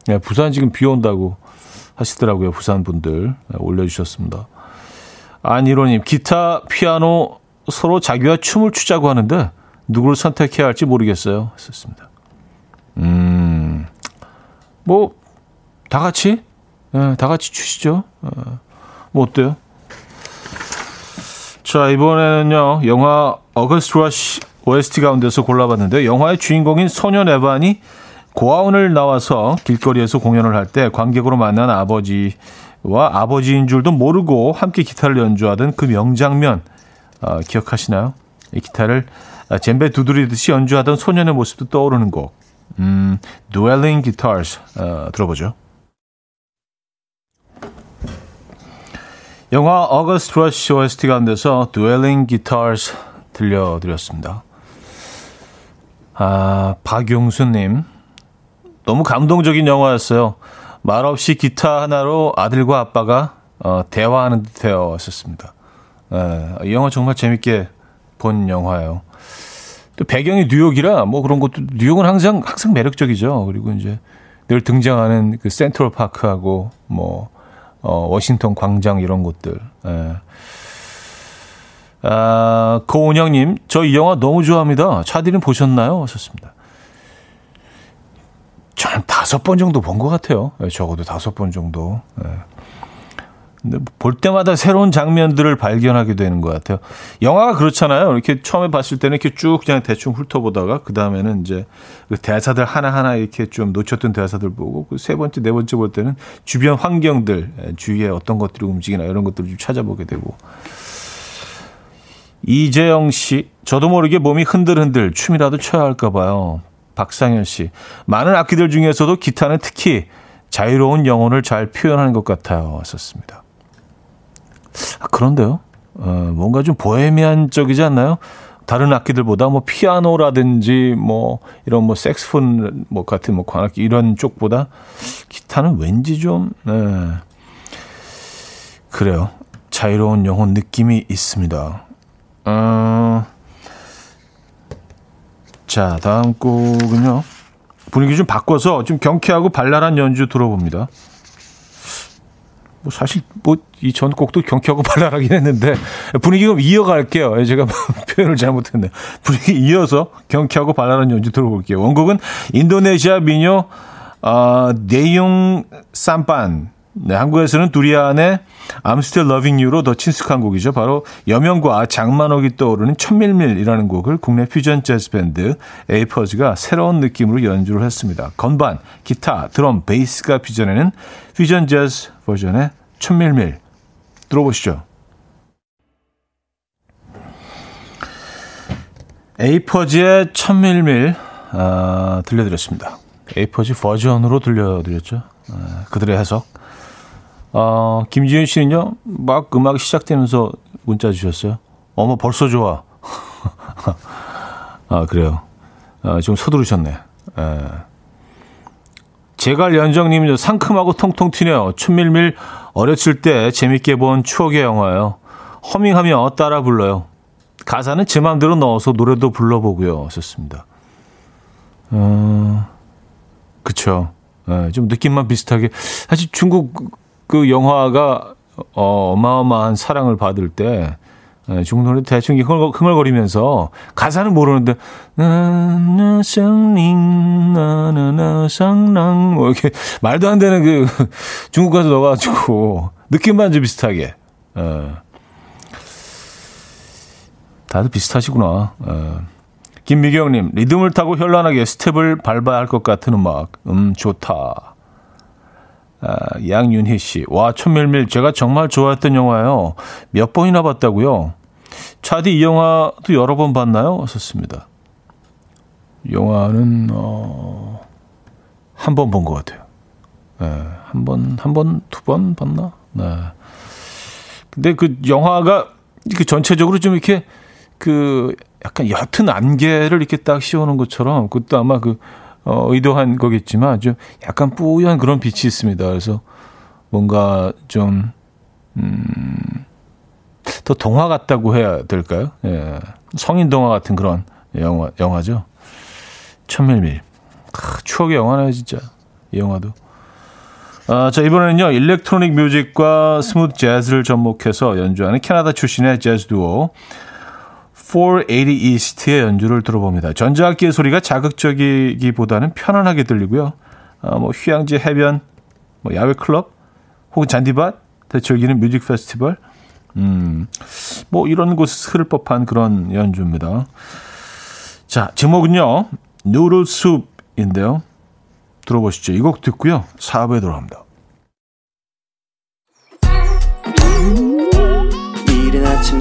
네, 부산 지금 비 온다고 하시더라고요. 부산 분들 네, 올려주셨습니다. 안일호님, 기타, 피아노 서로 자기와 춤을 추자고 하는데 누구를 선택해야 할지 모르겠어요. 했었습니다. 음, 뭐, 다 같이, 네, 다 같이 추시죠. 네, 뭐 어때요? 자, 이번에는요, 영화 어거스트 러시 OST 가운데서 골라봤는데 영화의 주인공인 소년 에반이 고아원을 나와서 길거리에서 공연을 할 때 관객으로 만난 아버지와 아버지인 줄도 모르고 함께 기타를 연주하던 그 명장면 어, 기억하시나요? 이 기타를 젬베 두드리듯이 연주하던 소년의 모습도 떠오르는 곡. 음, Dueling Guitars 어, 들어보죠. 영화 어거스트 러시 OST 가운데서 Dueling Guitars 들려드렸습니다. 아, 박용수님. 너무 감동적인 영화였어요. 말없이 기타 하나로 아들과 아빠가 어, 대화하는 듯 되었었습니다. 예, 이 영화 정말 재밌게 본 영화예요. 또 배경이 뉴욕이라 뭐 그런 것도 뉴욕은 항상 항상 매력적이죠. 그리고 이제 늘 등장하는 그 센트럴 파크하고 뭐 어, 워싱턴 광장 이런 곳들. 예. 아, 고은영님, 저 이 영화 너무 좋아합니다. 차디는 보셨나요? 하셨습니다. 전 다섯 번 정도 본 것 같아요. 예, 적어도 다섯 번 정도. 예. 근데 볼 때마다 새로운 장면들을 발견하게 되는 것 같아요. 영화가 그렇잖아요. 이렇게 처음에 봤을 때는 이렇게 쭉 그냥 대충 훑어보다가 그 다음에는 이제 그 대사들 하나 하나 이렇게 좀 놓쳤던 대사들 보고 그 세 번째, 네 번째 볼 때는 주변 환경들, 예, 주위에 어떤 것들이 움직이나 이런 것들을 좀 찾아보게 되고. 이재영 씨, 저도 모르게 몸이 흔들흔들 춤이라도 춰야 할까 봐요. 박상현 씨, 많은 악기들 중에서도 기타는 특히 자유로운 영혼을 잘 표현하는 것 같아요. 왔었습니다. 아, 그런데요. 어, 뭔가 좀 보헤미안적이지 않나요? 다른 악기들보다 뭐 피아노라든지 뭐 이런 뭐 색스폰 뭐 같은 뭐 관악기 이런 쪽보다 기타는 왠지 좀 네. 그래요. 자유로운 영혼 느낌이 있습니다. 어, 자 다음 곡은요. 분위기 좀 바꿔서 좀 경쾌하고 발랄한 연주 들어봅니다. 뭐 사실 뭐 이 전 곡도 경쾌하고 발랄하긴 했는데 분위기 좀 이어갈게요. 제가 표현을 잘못했네요. 분위기 이어서 경쾌하고 발랄한 연주 들어볼게요. 원곡은 인도네시아 민요 어, 네용 쌈반 네, 한국에서는 두리안의 I'm Still Loving You로 더 친숙한 곡이죠. 바로 여명과 장만옥이 떠오르는 천밀밀이라는 곡을 국내 퓨전 재즈 밴드 에이퍼즈가 새로운 느낌으로 연주를 했습니다. 건반, 기타, 드럼, 베이스가 퓨전에는 퓨전 재즈 버전의 천밀밀 들어보시죠. 에이퍼즈의 천밀밀 아, 들려드렸습니다. 에이퍼즈 버전으로 들려드렸죠. 아, 그들의 해석. 어, 김지윤 씨는요, 막 음악 시작되면서 문자 주셨어요. 어머, 벌써 좋아. 아, 그래요. 아, 좀 서두르셨네. 에. 제갈 연정님은요, 상큼하고 통통 튀네요. 춘밀밀 어렸을 때 재밌게 본 추억의 영화예요. 허밍하며 따라 불러요. 가사는 제 마음대로 넣어서 노래도 불러보고요. 썼습니다. 어, 그쵸. 예, 좀 느낌만 비슷하게. 사실 중국 그 영화가 어, 어마어마한 사랑을 받을 때 예, 중국 노래 대충 흥얼, 흥얼거리면서 가사는 모르는데 나나 상링 나나나 상랑 뭐 이렇게 말도 안 되는 그 중국 가수 넣어가지고 느낌만 좀 비슷하게 예. 다들 비슷하시구나. 예. 김미경님 리듬을 타고 현란하게 스텝을 밟아야 할 것 같은 음악 음 좋다. 아, 양윤희 씨. 와, 천밀밀. 제가 정말 좋아했던 영화예요. 몇 번이나 봤다고요? 차디 이 영화도 여러 번 봤나요? 썼습니다. 영화는, 어, 한 번 본 것 같아요. 네, 한 번, 한 번, 두 번 봤나? 네. 근데 그 영화가 그 전체적으로 좀 이렇게 그 약간 옅은 안개를 이렇게 딱 씌우는 것처럼 그것도 아마 그 어, 의도한 거겠지만 좀 약간 뿌연 그런 빛이 있습니다. 그래서 뭔가 좀, 음, 더 동화 같다고 해야 될까요? 예. 성인 동화 같은 그런 영화, 영화죠. 첨밀밀. 크, 추억의 영화네요, 진짜. 이 영화도. 아, 자, 이번에는요, electronic music과 smooth 재즈를 접목해서 연주하는 캐나다 출신의 재즈 듀오, 480 East의 연주를 들어봅니다. 전자악기의 소리가 자극적이기보다는 편안하게 들리고요. 어, 뭐 휴양지 해변, 뭐 야외 클럽, 혹은 잔디밭, 대즐기는 뮤직 페스티벌, 음, 뭐 이런 곳에 흐를 법한 그런 연주입니다. 자, 제목은요, 누르 숲인데요. 들어보시죠. 이 곡 듣고요. 4부에 돌아옵니다. 이른 아침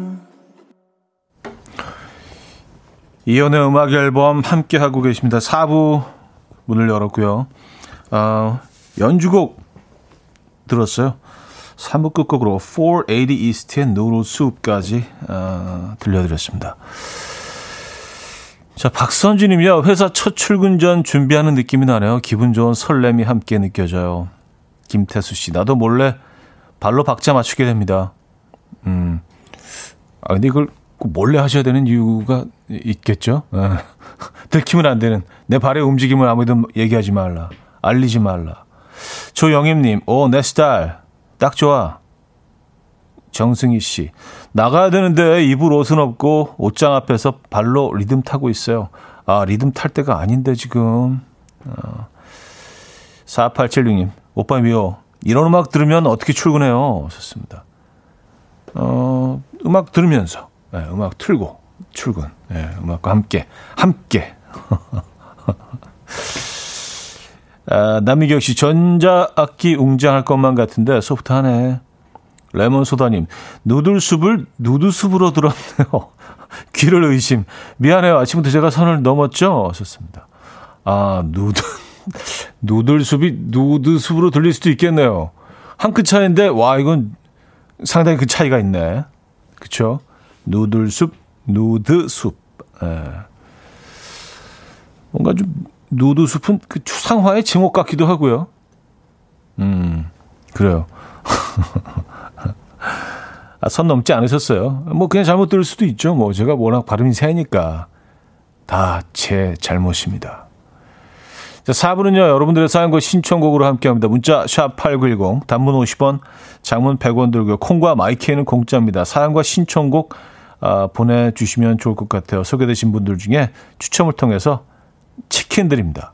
이연의 음악 앨범 함께 하고 계십니다. 4부 문을 열었고요. 어, 연주곡 들었어요. 3부 끝곡으로 480 East의 노루 숲까지 어, 들려드렸습니다. 자, 박선주님이요. 회사 첫 출근 전 준비하는 느낌이 나네요. 기분 좋은 설렘이 함께 느껴져요. 김태수 씨, 나도 몰래 발로 박자 맞추게 됩니다. 음. 아, 근데 이걸 꼭 몰래 하셔야 되는 이유가 있겠죠? 어. 들키면 안 되는 내 발의 움직임을 아무도 얘기하지 말라. 알리지 말라. 조영임님, 오, 내 스타일. 딱 좋아. 정승희 씨. 나가야 되는데 입을 옷은 없고 옷장 앞에서 발로 리듬 타고 있어요. 아, 리듬 탈 때가 아닌데 지금. 어. 4876님. 오빠 미워. 이런 음악 들으면 어떻게 출근해요? 좋습니다. 어, 음악 들으면서. 네, 음악 틀고 출근. 네, 음악과 함께. 함께. 아, 남미경 씨, 전자악기 웅장할 것만 같은데 소프트하네. 레몬소다님, 누들숲을 누드숲으로 들었네요. 귀를 의심. 미안해요. 아침부터 제가 선을 넘었죠? 하셨습니다. 아, 누드, 누들숲이 누드숲으로 들릴 수도 있겠네요. 한 끗 차이인데, 와, 이건 상당히 그 차이가 있네. 그쵸? 누들숲, 누드 숲. 예. 뭔가 좀, 누드 숲은 그 추상화의 제목 같기도 하고요. 음, 그래요. 아, 선 넘지 않으셨어요. 뭐 그냥 잘못 들을 수도 있죠. 뭐 제가 워낙 발음이 세니까 다 제 잘못입니다. 자, 4부는요. 여러분들의 사연과 신청곡으로 함께합니다. 문자 샵 8910 단문 50원, 장문 100원 들고요. 콩과 마이키에는 공짜입니다. 사연과 신청곡 아, 보내주시면 좋을 것 같아요. 소개되신 분들 중에 추첨을 통해서 치킨 드립니다.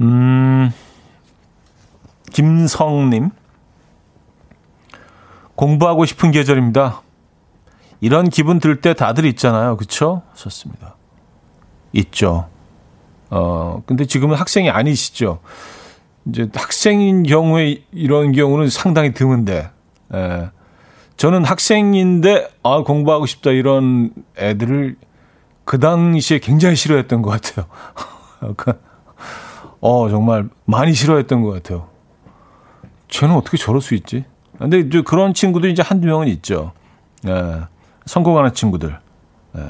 음, 김성님. 공부하고 싶은 계절입니다. 이런 기분 들 때 다들 있잖아요. 그쵸? 좋습니다. 있죠. 어, 근데 지금은 학생이 아니시죠. 이제 학생인 경우에 이런 경우는 상당히 드문데, 예. 저는 학생인데, 아, 공부하고 싶다 이런 애들을 그 당시에 굉장히 싫어했던 것 같아요. 어, 정말 많이 싫어했던 것 같아요. 쟤는 어떻게 저럴 수 있지? 근데 이제 그런 친구도 이제 한두 명은 있죠. 예. 성공하는 친구들. 예.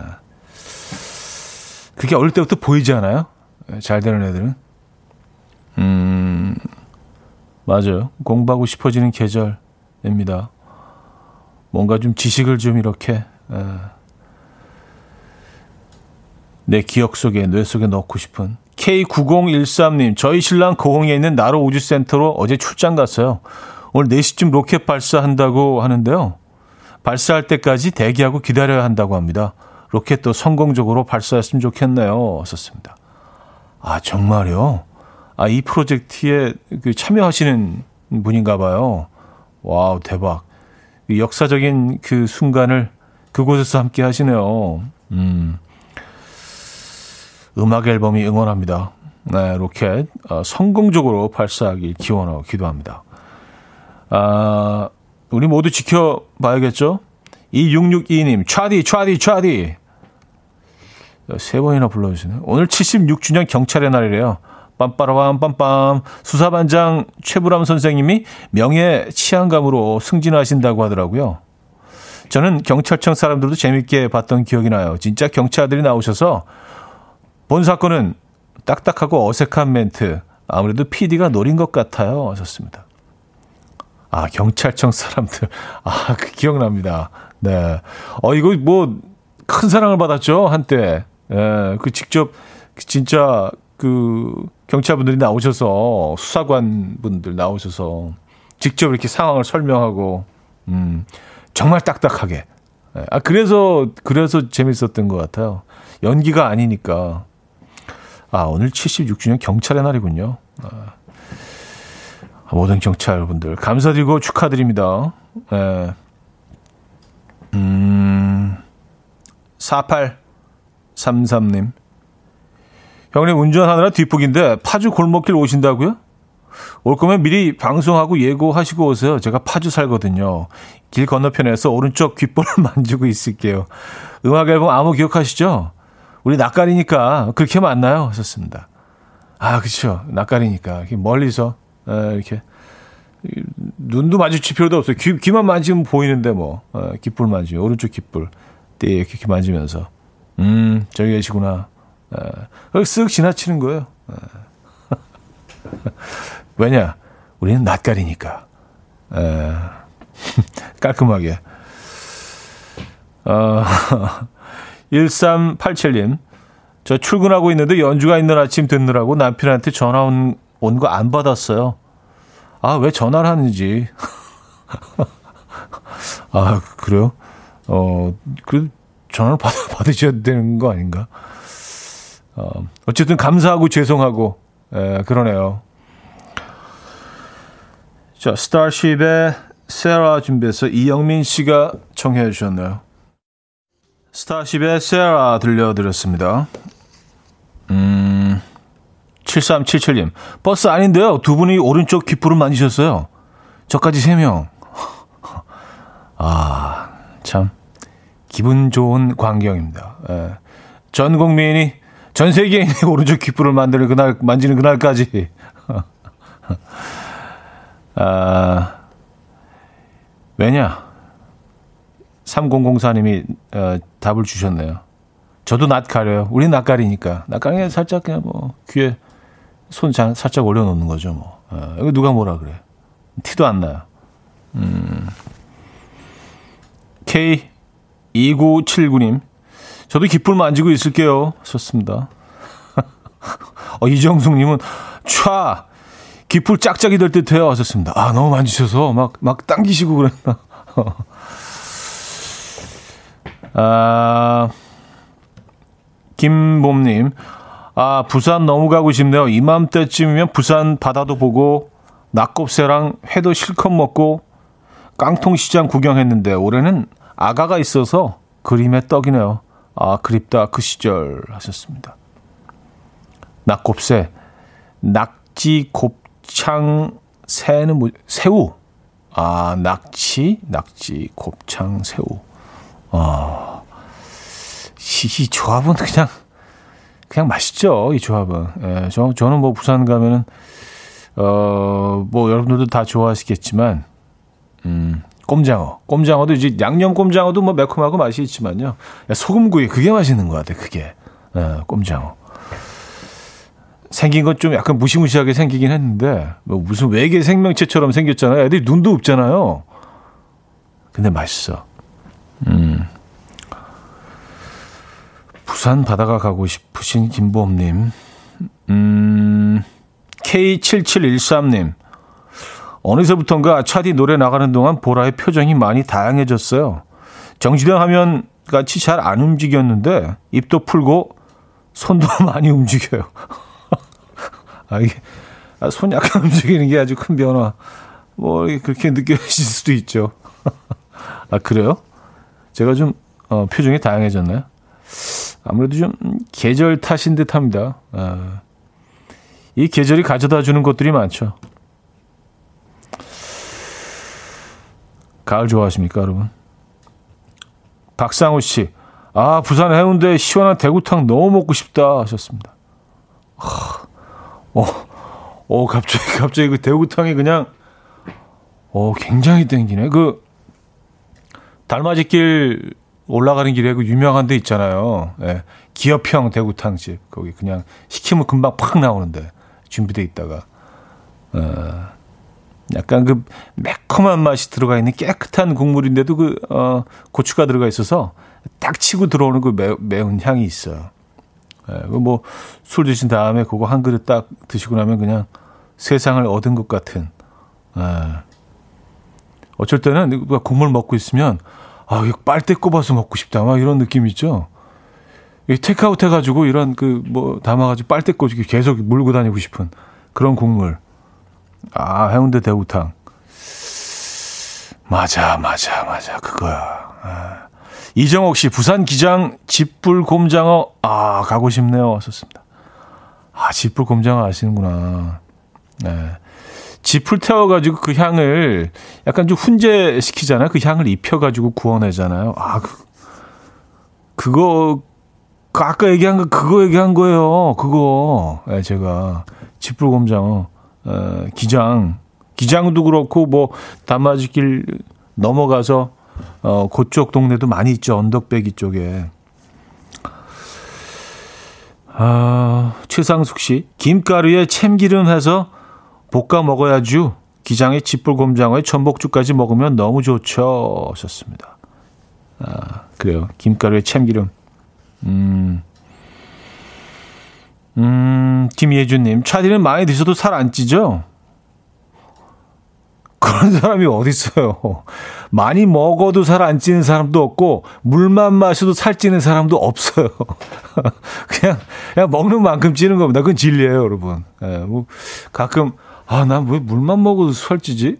그게 어릴 때부터 보이지 않아요? 예, 잘 되는 애들은. 음, 맞아요. 공부하고 싶어지는 계절입니다. 뭔가 좀 지식을 좀 이렇게, 예. 내 기억 속에, 뇌 속에 넣고 싶은. K9013님, 저희 신랑 고흥에 있는 나로 우주센터로 어제 출장 갔어요. 오늘 4시쯤 로켓 발사한다고 하는데요. 발사할 때까지 대기하고 기다려야 한다고 합니다. 로켓도 성공적으로 발사했으면 좋겠네요. 썼습니다. 아, 정말요? 아, 이 프로젝트에 그 참여하시는 분인가 봐요. wow, 대박. 역사적인 그 순간을 그곳에서 함께 하시네요. 음. 음악 앨범이 응원합니다. 네, 로켓 어, 성공적으로 발사하길 기원하고 기도합니다. 아, 우리 모두 지켜봐야겠죠? 2662님, 차디, 차디, 차디. 세 번이나 불러주시네. 오늘 76주년 경찰의 날이래요. 빰빠라밤 빰빰. 수사반장 최불암 선생님이 명예 치안감으로 승진하신다고 하더라고요. 저는 경찰청 사람들도 재밌게 봤던 기억이 나요. 진짜 경찰들이 나오셔서 본 사건은 딱딱하고 어색한 멘트. 아무래도 PD가 노린 것 같아요. 하셨습니다. 아, 경찰청 사람들. 아, 그 기억납니다. 네. 어, 이거 뭐, 큰 사랑을 받았죠, 한때. 예, 그 직접, 진짜, 그, 경찰분들이 나오셔서, 수사관 분들 나오셔서, 직접 이렇게 상황을 설명하고, 음, 정말 딱딱하게. 예, 아, 그래서, 그래서 재밌었던 것 같아요. 연기가 아니니까. 아, 오늘 76주년 경찰의 날이군요. 아, 모든 경찰 여러분들 감사드리고 축하드립니다. 예. 음, 4833님. 형님 운전하느라 뒷북인데 파주 골목길 오신다고요? 올 거면 미리 방송하고 예고하시고 오세요. 제가 파주 살거든요. 길 건너편에서 오른쪽 귓볼을 만지고 있을게요. 음악 앨범 아무 기억하시죠? 우리 낯가리니까 그렇게 만나요. 하셨습니다. 아, 그쵸. 낯가리니까. 멀리서, 이렇게. 눈도 마주칠 필요도 없어요. 귀, 귀만 만지면 보이는데 뭐. 어, 귓불 만지면, 오른쪽 귓불. 네, 이렇게 만지면서. 음, 저기 계시구나. 그렇게 쓱 지나치는 거예요. 왜냐? 우리는 낯가리니까. 에, 깔끔하게. 어, 1387님. 저 출근하고 있는데 연주가 있는 아침 듣느라고 남편한테 전화 온 거 안 받았어요. 아, 왜 전화를 하는지. 아, 그래요? 어, 그, 전화를 받, 받으셔야 되는 거 아닌가? 어, 어쨌든 감사하고 죄송하고, 에, 그러네요. 자, 스타쉽의 세라 준비해서 이영민 씨가 청해 주셨네요. 스타쉽의 세라 들려드렸습니다. 음, 7377님. 버스 아닌데요. 두 분이 오른쪽 귓불을 만지셨어요. 저까지 세 명. 아, 참. 기분 좋은 광경입니다. 예. 전 국민이, 전 세계인이 오른쪽 귓불을 만드는 그날, 만지는 그날까지. 아, 왜냐? 3004님이 어, 답을 주셨네요. 저도 낯 가려요. 우리 낯 가리니까. 낯 가리니까 살짝 그냥 뭐 귀에 손 자, 살짝 올려놓는 거죠. 뭐. 어, 이거 누가 뭐라 그래. 티도 안 나요. 음. K2979님. 저도 깃불 만지고 있을게요. 좋습니다. 어, 이정숙님은 촤 깃불 짝짝이 될 듯해요. 하셨습니다. 아, 너무 만지셔서 막, 막 당기시고 그랬나. 아, 김봄님. 아, 부산 너무 가고 싶네요. 이맘때쯤이면 부산 바다도 보고, 낙곱새랑 회도 실컷 먹고, 깡통시장 구경했는데, 올해는 아가가 있어서 그림의 떡이네요. 아, 그립다. 그 시절 하셨습니다. 낙곱새, 낙지, 곱, 곱창 새는 뭐 새우. 아, 낙지, 낙지, 곱창, 새우. 아. 이, 이 조합은 그냥 그냥 맛있죠. 이 조합은. 예, 저 저는 뭐 부산 가면은 어, 뭐 여러분들도 다 좋아하시겠지만 음, 꼼장어. 꼼장어도 이제 양념 꼼장어도 뭐 매콤하고 맛이 있지만요. 소금구이 그게 맛있는 것 같아. 그게. 예, 꼼장어. 생긴 건좀 약간 무시무시하게 생기긴 했는데 뭐 무슨 외계 생명체처럼 생겼잖아요. 애들이 눈도 없잖아요. 근데 맛있어. 음. 부산 바다가 가고 싶으신 김보험님. 음. K7713님. 어느새부턴가 차디 노래 나가는 동안 보라의 표정이 많이 다양해졌어요. 정지된 화면 같이 잘 안 움직였는데 입도 풀고 손도 많이 움직여요. 아, 이게, 아, 손 약간 움직이는 게 아주 큰 변화. 뭐, 그렇게 느껴질 수도 있죠. 아, 그래요? 제가 좀, 어, 표정이 다양해졌나요? 아무래도 좀, 계절 탓인 듯 합니다. 아, 이 계절이 가져다 주는 것들이 많죠. 가을 좋아하십니까, 여러분? 박상우 씨. 아, 부산 해운대 시원한 대구탕 너무 먹고 싶다 하셨습니다. 하, 어, 어, 갑자기, 갑자기 그 대구탕이 그냥, 어, 굉장히 땡기네. 그, 달맞이길 올라가는 길에 그 유명한 데 있잖아요. 예. 기업형 대구탕집. 거기 그냥 시키면 금방 팍 나오는데. 준비돼 있다가. 어, 약간 그 매콤한 맛이 들어가 있는 깨끗한 국물인데도 그, 어, 고추가 들어가 있어서 딱 치고 들어오는 그 매, 매운 향이 있어요. 예, 그 뭐술 드신 다음에 그거 한 그릇 딱 드시고 나면 그냥 세상을 얻은 것 같은. 예. 어쩔 때는 국물 먹고 있으면 아, 이거 빨대 꼽아서 먹고 싶다. 막 이런 느낌 있죠. 이 테이크아웃 해가지고 이런 그 뭐 담아가지고 빨대 꽂기 계속 물고 다니고 싶은 그런 국물. 아, 해운대 대구탕. 맞아, 맞아, 맞아. 그거야. 아. 이정옥 씨, 부산 기장 집불 곰장어, 아, 가고 싶네요. 썼습니다. 아, 집불 곰장어 아시는구나. 네. 짚을 태워가지고 그 향을 약간 좀 훈제시키잖아요. 그 향을 입혀가지고 구워내잖아요. 아, 그, 그거, 그 아까 얘기한 거, 그거 얘기한 거예요. 그거. 네, 제가. 짚불 곰장어, 어, 기장. 기장도 그렇고, 뭐, 담아지길 넘어가서, 어, 그쪽 동네도 많이 있죠. 언덕배기 쪽에. 아, 최상숙 씨. 김가루에 참기름 해서 볶아 먹어야죠. 기장에 집불곰장어에 전복죽까지 먹으면 너무 좋죠. 하셨습니다. 아, 그래요. 김가루에 참기름. 음. 음, 김예준님. 차디는 많이 드셔도 살 안 찌죠? 그런 사람이 어딨어요. 많이 먹어도 살 안 찌는 사람도 없고, 물만 마셔도 살 찌는 사람도 없어요. 그냥, 그냥 먹는 만큼 찌는 겁니다. 그건 진리예요, 여러분. 예, 뭐, 가끔, 아, 난 왜 물만 먹어도 살 찌지?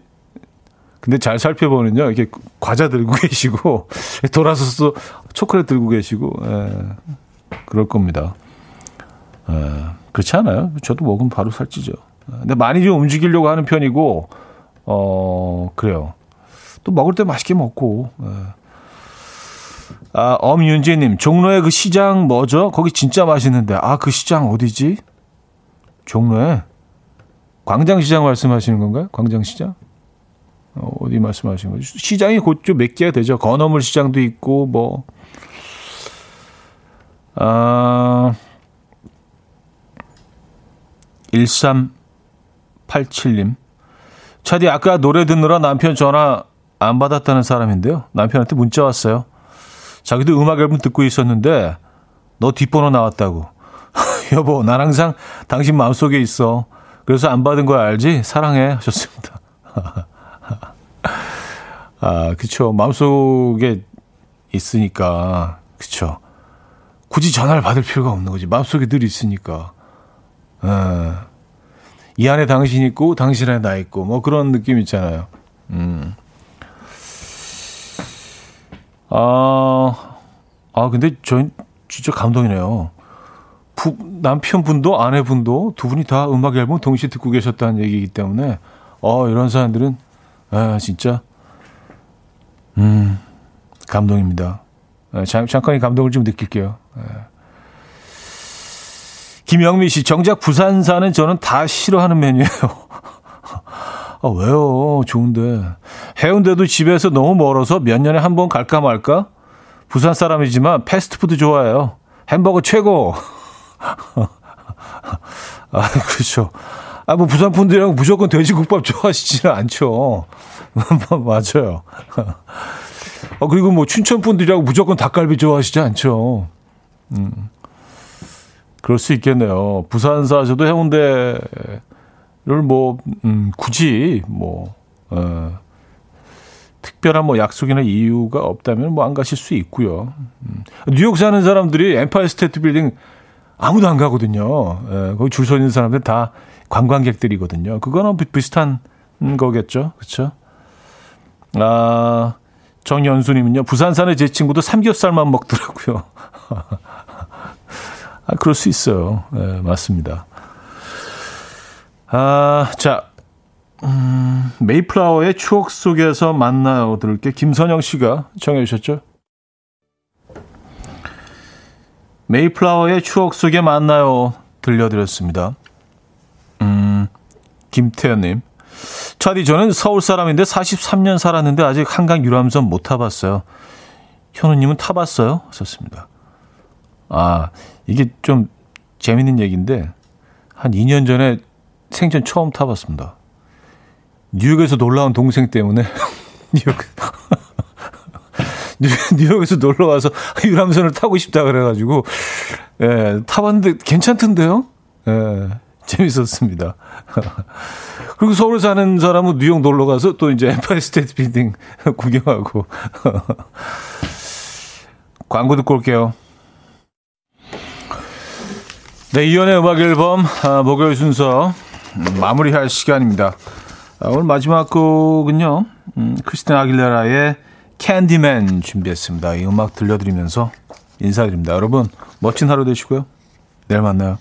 근데 잘 살펴보면요. 이렇게 과자 들고 계시고, 돌아서서 초콜릿 들고 계시고, 예, 그럴 겁니다. 예, 그렇지 않아요? 저도 먹으면 바로 살찌죠. 근데 많이 좀 움직이려고 하는 편이고, 어, 그래요. 또 먹을 때 맛있게 먹고, 예. 아, 엄윤재님, 종로의 그 시장 뭐죠? 거기 진짜 맛있는데. 아, 그 시장 어디지? 종로에? 광장시장 말씀하시는 건가요? 광장시장? 어, 어디 말씀하시는 거죠? 시장이 곧좀 몇 개가 되죠. 건어물 시장도 있고, 뭐. 아, 1387님. 차디, 아까 노래 듣느라 남편 전화 안 받았다는 사람인데요. 남편한테 문자 왔어요. 자기도 음악 앨범 듣고 있었는데, 너 뒷번호 나왔다고. 여보, 난 항상 당신 마음속에 있어. 그래서 안 받은 거 알지? 사랑해. 하셨습니다. 아, 그쵸. 마음속에 있으니까. 그쵸. 굳이 전화를 받을 필요가 없는 거지. 마음속에 늘 있으니까. 아, 이 안에 당신 있고, 당신 안에 나 있고, 뭐 그런 느낌 있잖아요. 음. 아, 아, 근데 저 진짜 감동이네요. 부, 남편분도 아내분도 두 분이 다 음악 앨범 동시에 듣고 계셨다는 얘기이기 때문에 어 이런 사람들은 아 진짜 음 감동입니다. 아, 잠, 잠깐 이 감동을 좀 느낄게요. 아. 김영미 씨 정작 부산 사는 저는 다 싫어하는 메뉴예요. 아 왜요? 좋은데 해운대도 집에서 너무 멀어서 몇 년에 한 번 갈까 말까? 부산 사람이지만 패스트푸드 좋아해요. 햄버거 최고. 아, 그렇죠. 아, 뭐, 부산 분들이랑 무조건 돼지국밥 좋아하시지는 않죠. 맞아요. 아, 그리고 뭐, 춘천 분들이랑 무조건 닭갈비 좋아하시지 않죠. 음. 그럴 수 있겠네요. 부산 사셔도 해운대를 뭐, 음, 굳이, 뭐, 어, 특별한 뭐 약속이나 이유가 없다면 뭐 안 가실 수 있고요. 음. 뉴욕 사는 사람들이 엠파이어 스테이트 빌딩 아무도 안 가거든요. 예, 거기 줄 서 있는 사람들 다 관광객들이거든요. 그거는 비슷한 거겠죠. 그렇죠? 아, 정연수님은요. 부산 사는 제 친구도 삼겹살만 먹더라고요. 아, 그럴 수 있어요. 예, 맞습니다. 아, 자, 음, 메이플라워의 추억 속에서 만나요. 들을게 김선영 씨가 정해 주셨죠? 메이플라워의 추억 속에 만나요. 들려드렸습니다. 음, 김태현님. 차디, 저는 서울 사람인데 43년 살았는데 아직 한강 유람선 못 타봤어요. 현우님은 타봤어요? 썼습니다. 아, 이게 좀 재밌는 얘기인데, 한 2년 전에 생전 처음 타봤습니다. 뉴욕에서 놀라운 동생 때문에, 뉴욕, 뉴욕에서 놀러 와서 유람선을 타고 싶다 그래가지고 예, 타봤는데 괜찮던데요? 예, 재밌었습니다. 그리고 서울 사는 사람은 뉴욕 놀러 가서 또 이제 엠파이어 스테이트 빌딩 구경하고 광고 듣고 올게요. 네, 이현우의 음악 앨범 아, 목요일 순서 음, 마무리할 시간입니다. 아, 오늘 마지막 곡은요. 음, 크리스티나 아길레라의 Candyman 준비했습니다. 이 음악 들려드리면서 인사드립니다. 여러분 멋진 하루 되시고요. 내일 만나요.